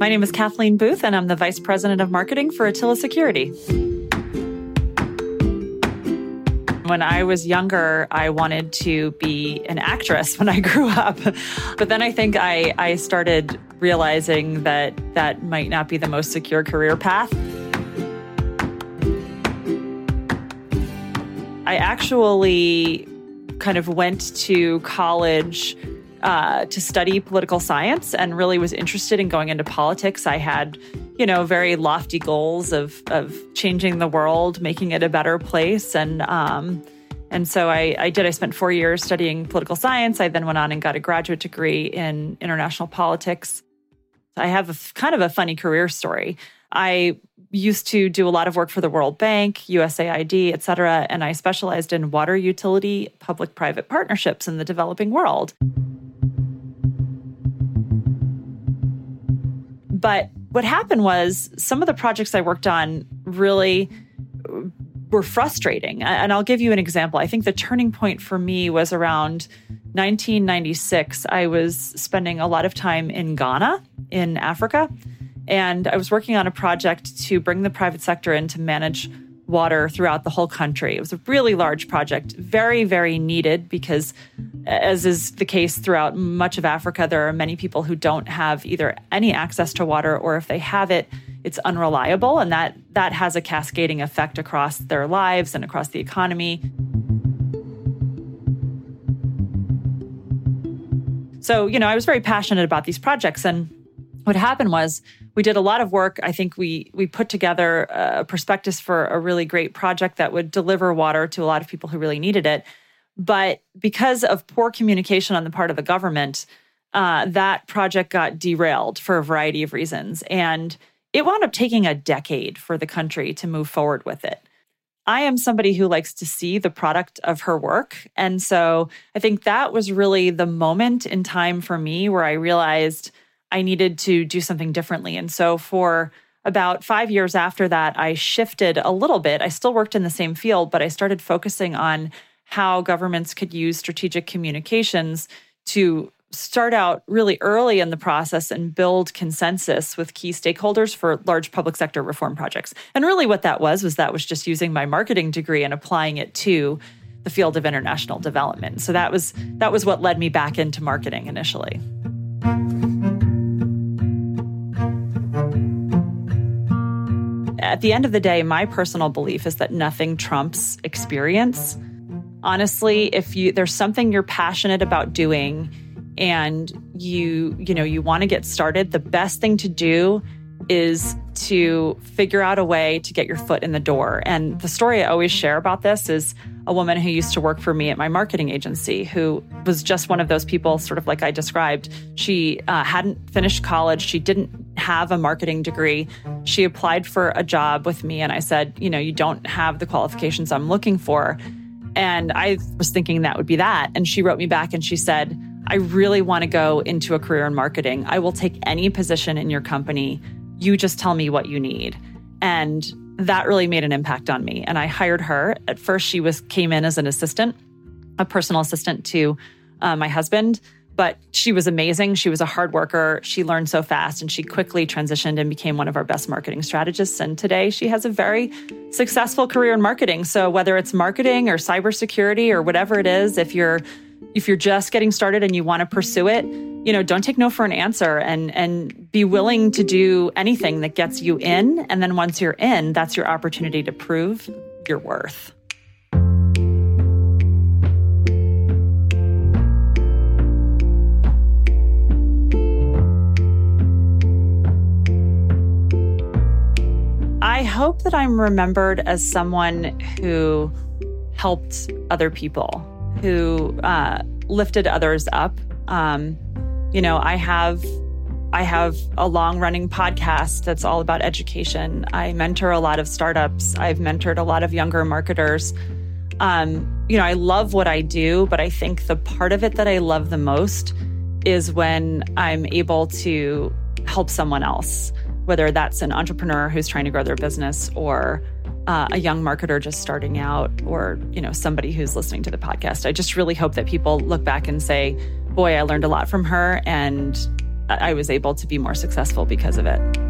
My name is Kathleen Booth, and I'm the Vice President of Marketing for Attila Security. When I was younger, I wanted to be an actress when I grew up. But then I think I, I started realizing that that might not be the most secure career path. I actually kind of went to college uh, to study political science and really was interested in going into politics. I had, you know, very lofty goals of of changing the world, making it a better place, and um, and so I, I did. I spent four years studying political science. I then went on and got a graduate degree in international politics. I have a, kind of a funny career story. I used to do a lot of work for the World Bank, USAID, et cetera, and I specialized in water utility public private partnerships in the developing world. But what happened was some of the projects I worked on really were frustrating. And I'll give you an example. I think the turning point for me was around 1996. I was spending a lot of time in Ghana, in Africa, and I was working on a project to bring the private sector in to manage water throughout the whole country. It was a really large project, very, very needed because, as is the case throughout much of Africa, there are many people who don't have either any access to water or if they have it, it's unreliable. And that, that has a cascading effect across their lives and across the economy. So, you know, I was very passionate about these projects. And what happened was we did a lot of work. I think we we put together a prospectus for a really great project that would deliver water to a lot of people who really needed it. But because of poor communication on the part of the government, uh, that project got derailed for a variety of reasons, and it wound up taking a decade for the country to move forward with it. I am somebody who likes to see the product of her work. And so I think that was really the moment in time for me where I realized I needed to do something differently. And so for about five years after that, I shifted a little bit. I still worked in the same field, but I started focusing on how governments could use strategic communications to start out really early in the process and build consensus with key stakeholders for large public sector reform projects. And really what that was was that was just using my marketing degree and applying it to the field of international development. So that was that was what led me back into marketing initially. At the end of the day, my personal belief is that nothing trumps experience. Honestly, if you there's something you're passionate about doing and you, you know, you want to get started, the best thing to do is to figure out a way to get your foot in the door. And the story I always share about this is a woman who used to work for me at my marketing agency who was just one of those people, sort of like I described. She uh, hadn't finished college, she didn't have a marketing degree. She applied for a job with me, and I said, You know, you don't have the qualifications I'm looking for. And I was thinking that would be that. And she wrote me back and she said, I really want to go into a career in marketing. I will take any position in your company You just tell me what you need. And that really made an impact on me. And I hired her. At first, she was came in as an assistant, a personal assistant to uh, my husband but she was amazing. She was a hard worker. She learned so fast and she quickly transitioned and became one of our best marketing strategists. And today she has a very successful career in marketing. So whether it's marketing or cybersecurity or whatever it is, if you're if you're just getting started and you want to pursue it, you know, don't take no for an answer and and be willing to do anything that gets you in. And then once you're in, that's your opportunity to prove your worth. I hope that I'm remembered as someone who helped other people, who uh, lifted others up. Um, you know, I have I have a long running podcast that's all about education. I mentor a lot of startups. I've mentored a lot of younger marketers. Um, you know, I love what I do, but I think the part of it that I love the most is when I'm able to help someone else whether that's an entrepreneur who's trying to grow their business or uh, a young marketer just starting out or you know somebody who's listening to the podcast. I just really hope that people look back and say boy i learned a lot from her and i was able to be more successful because of it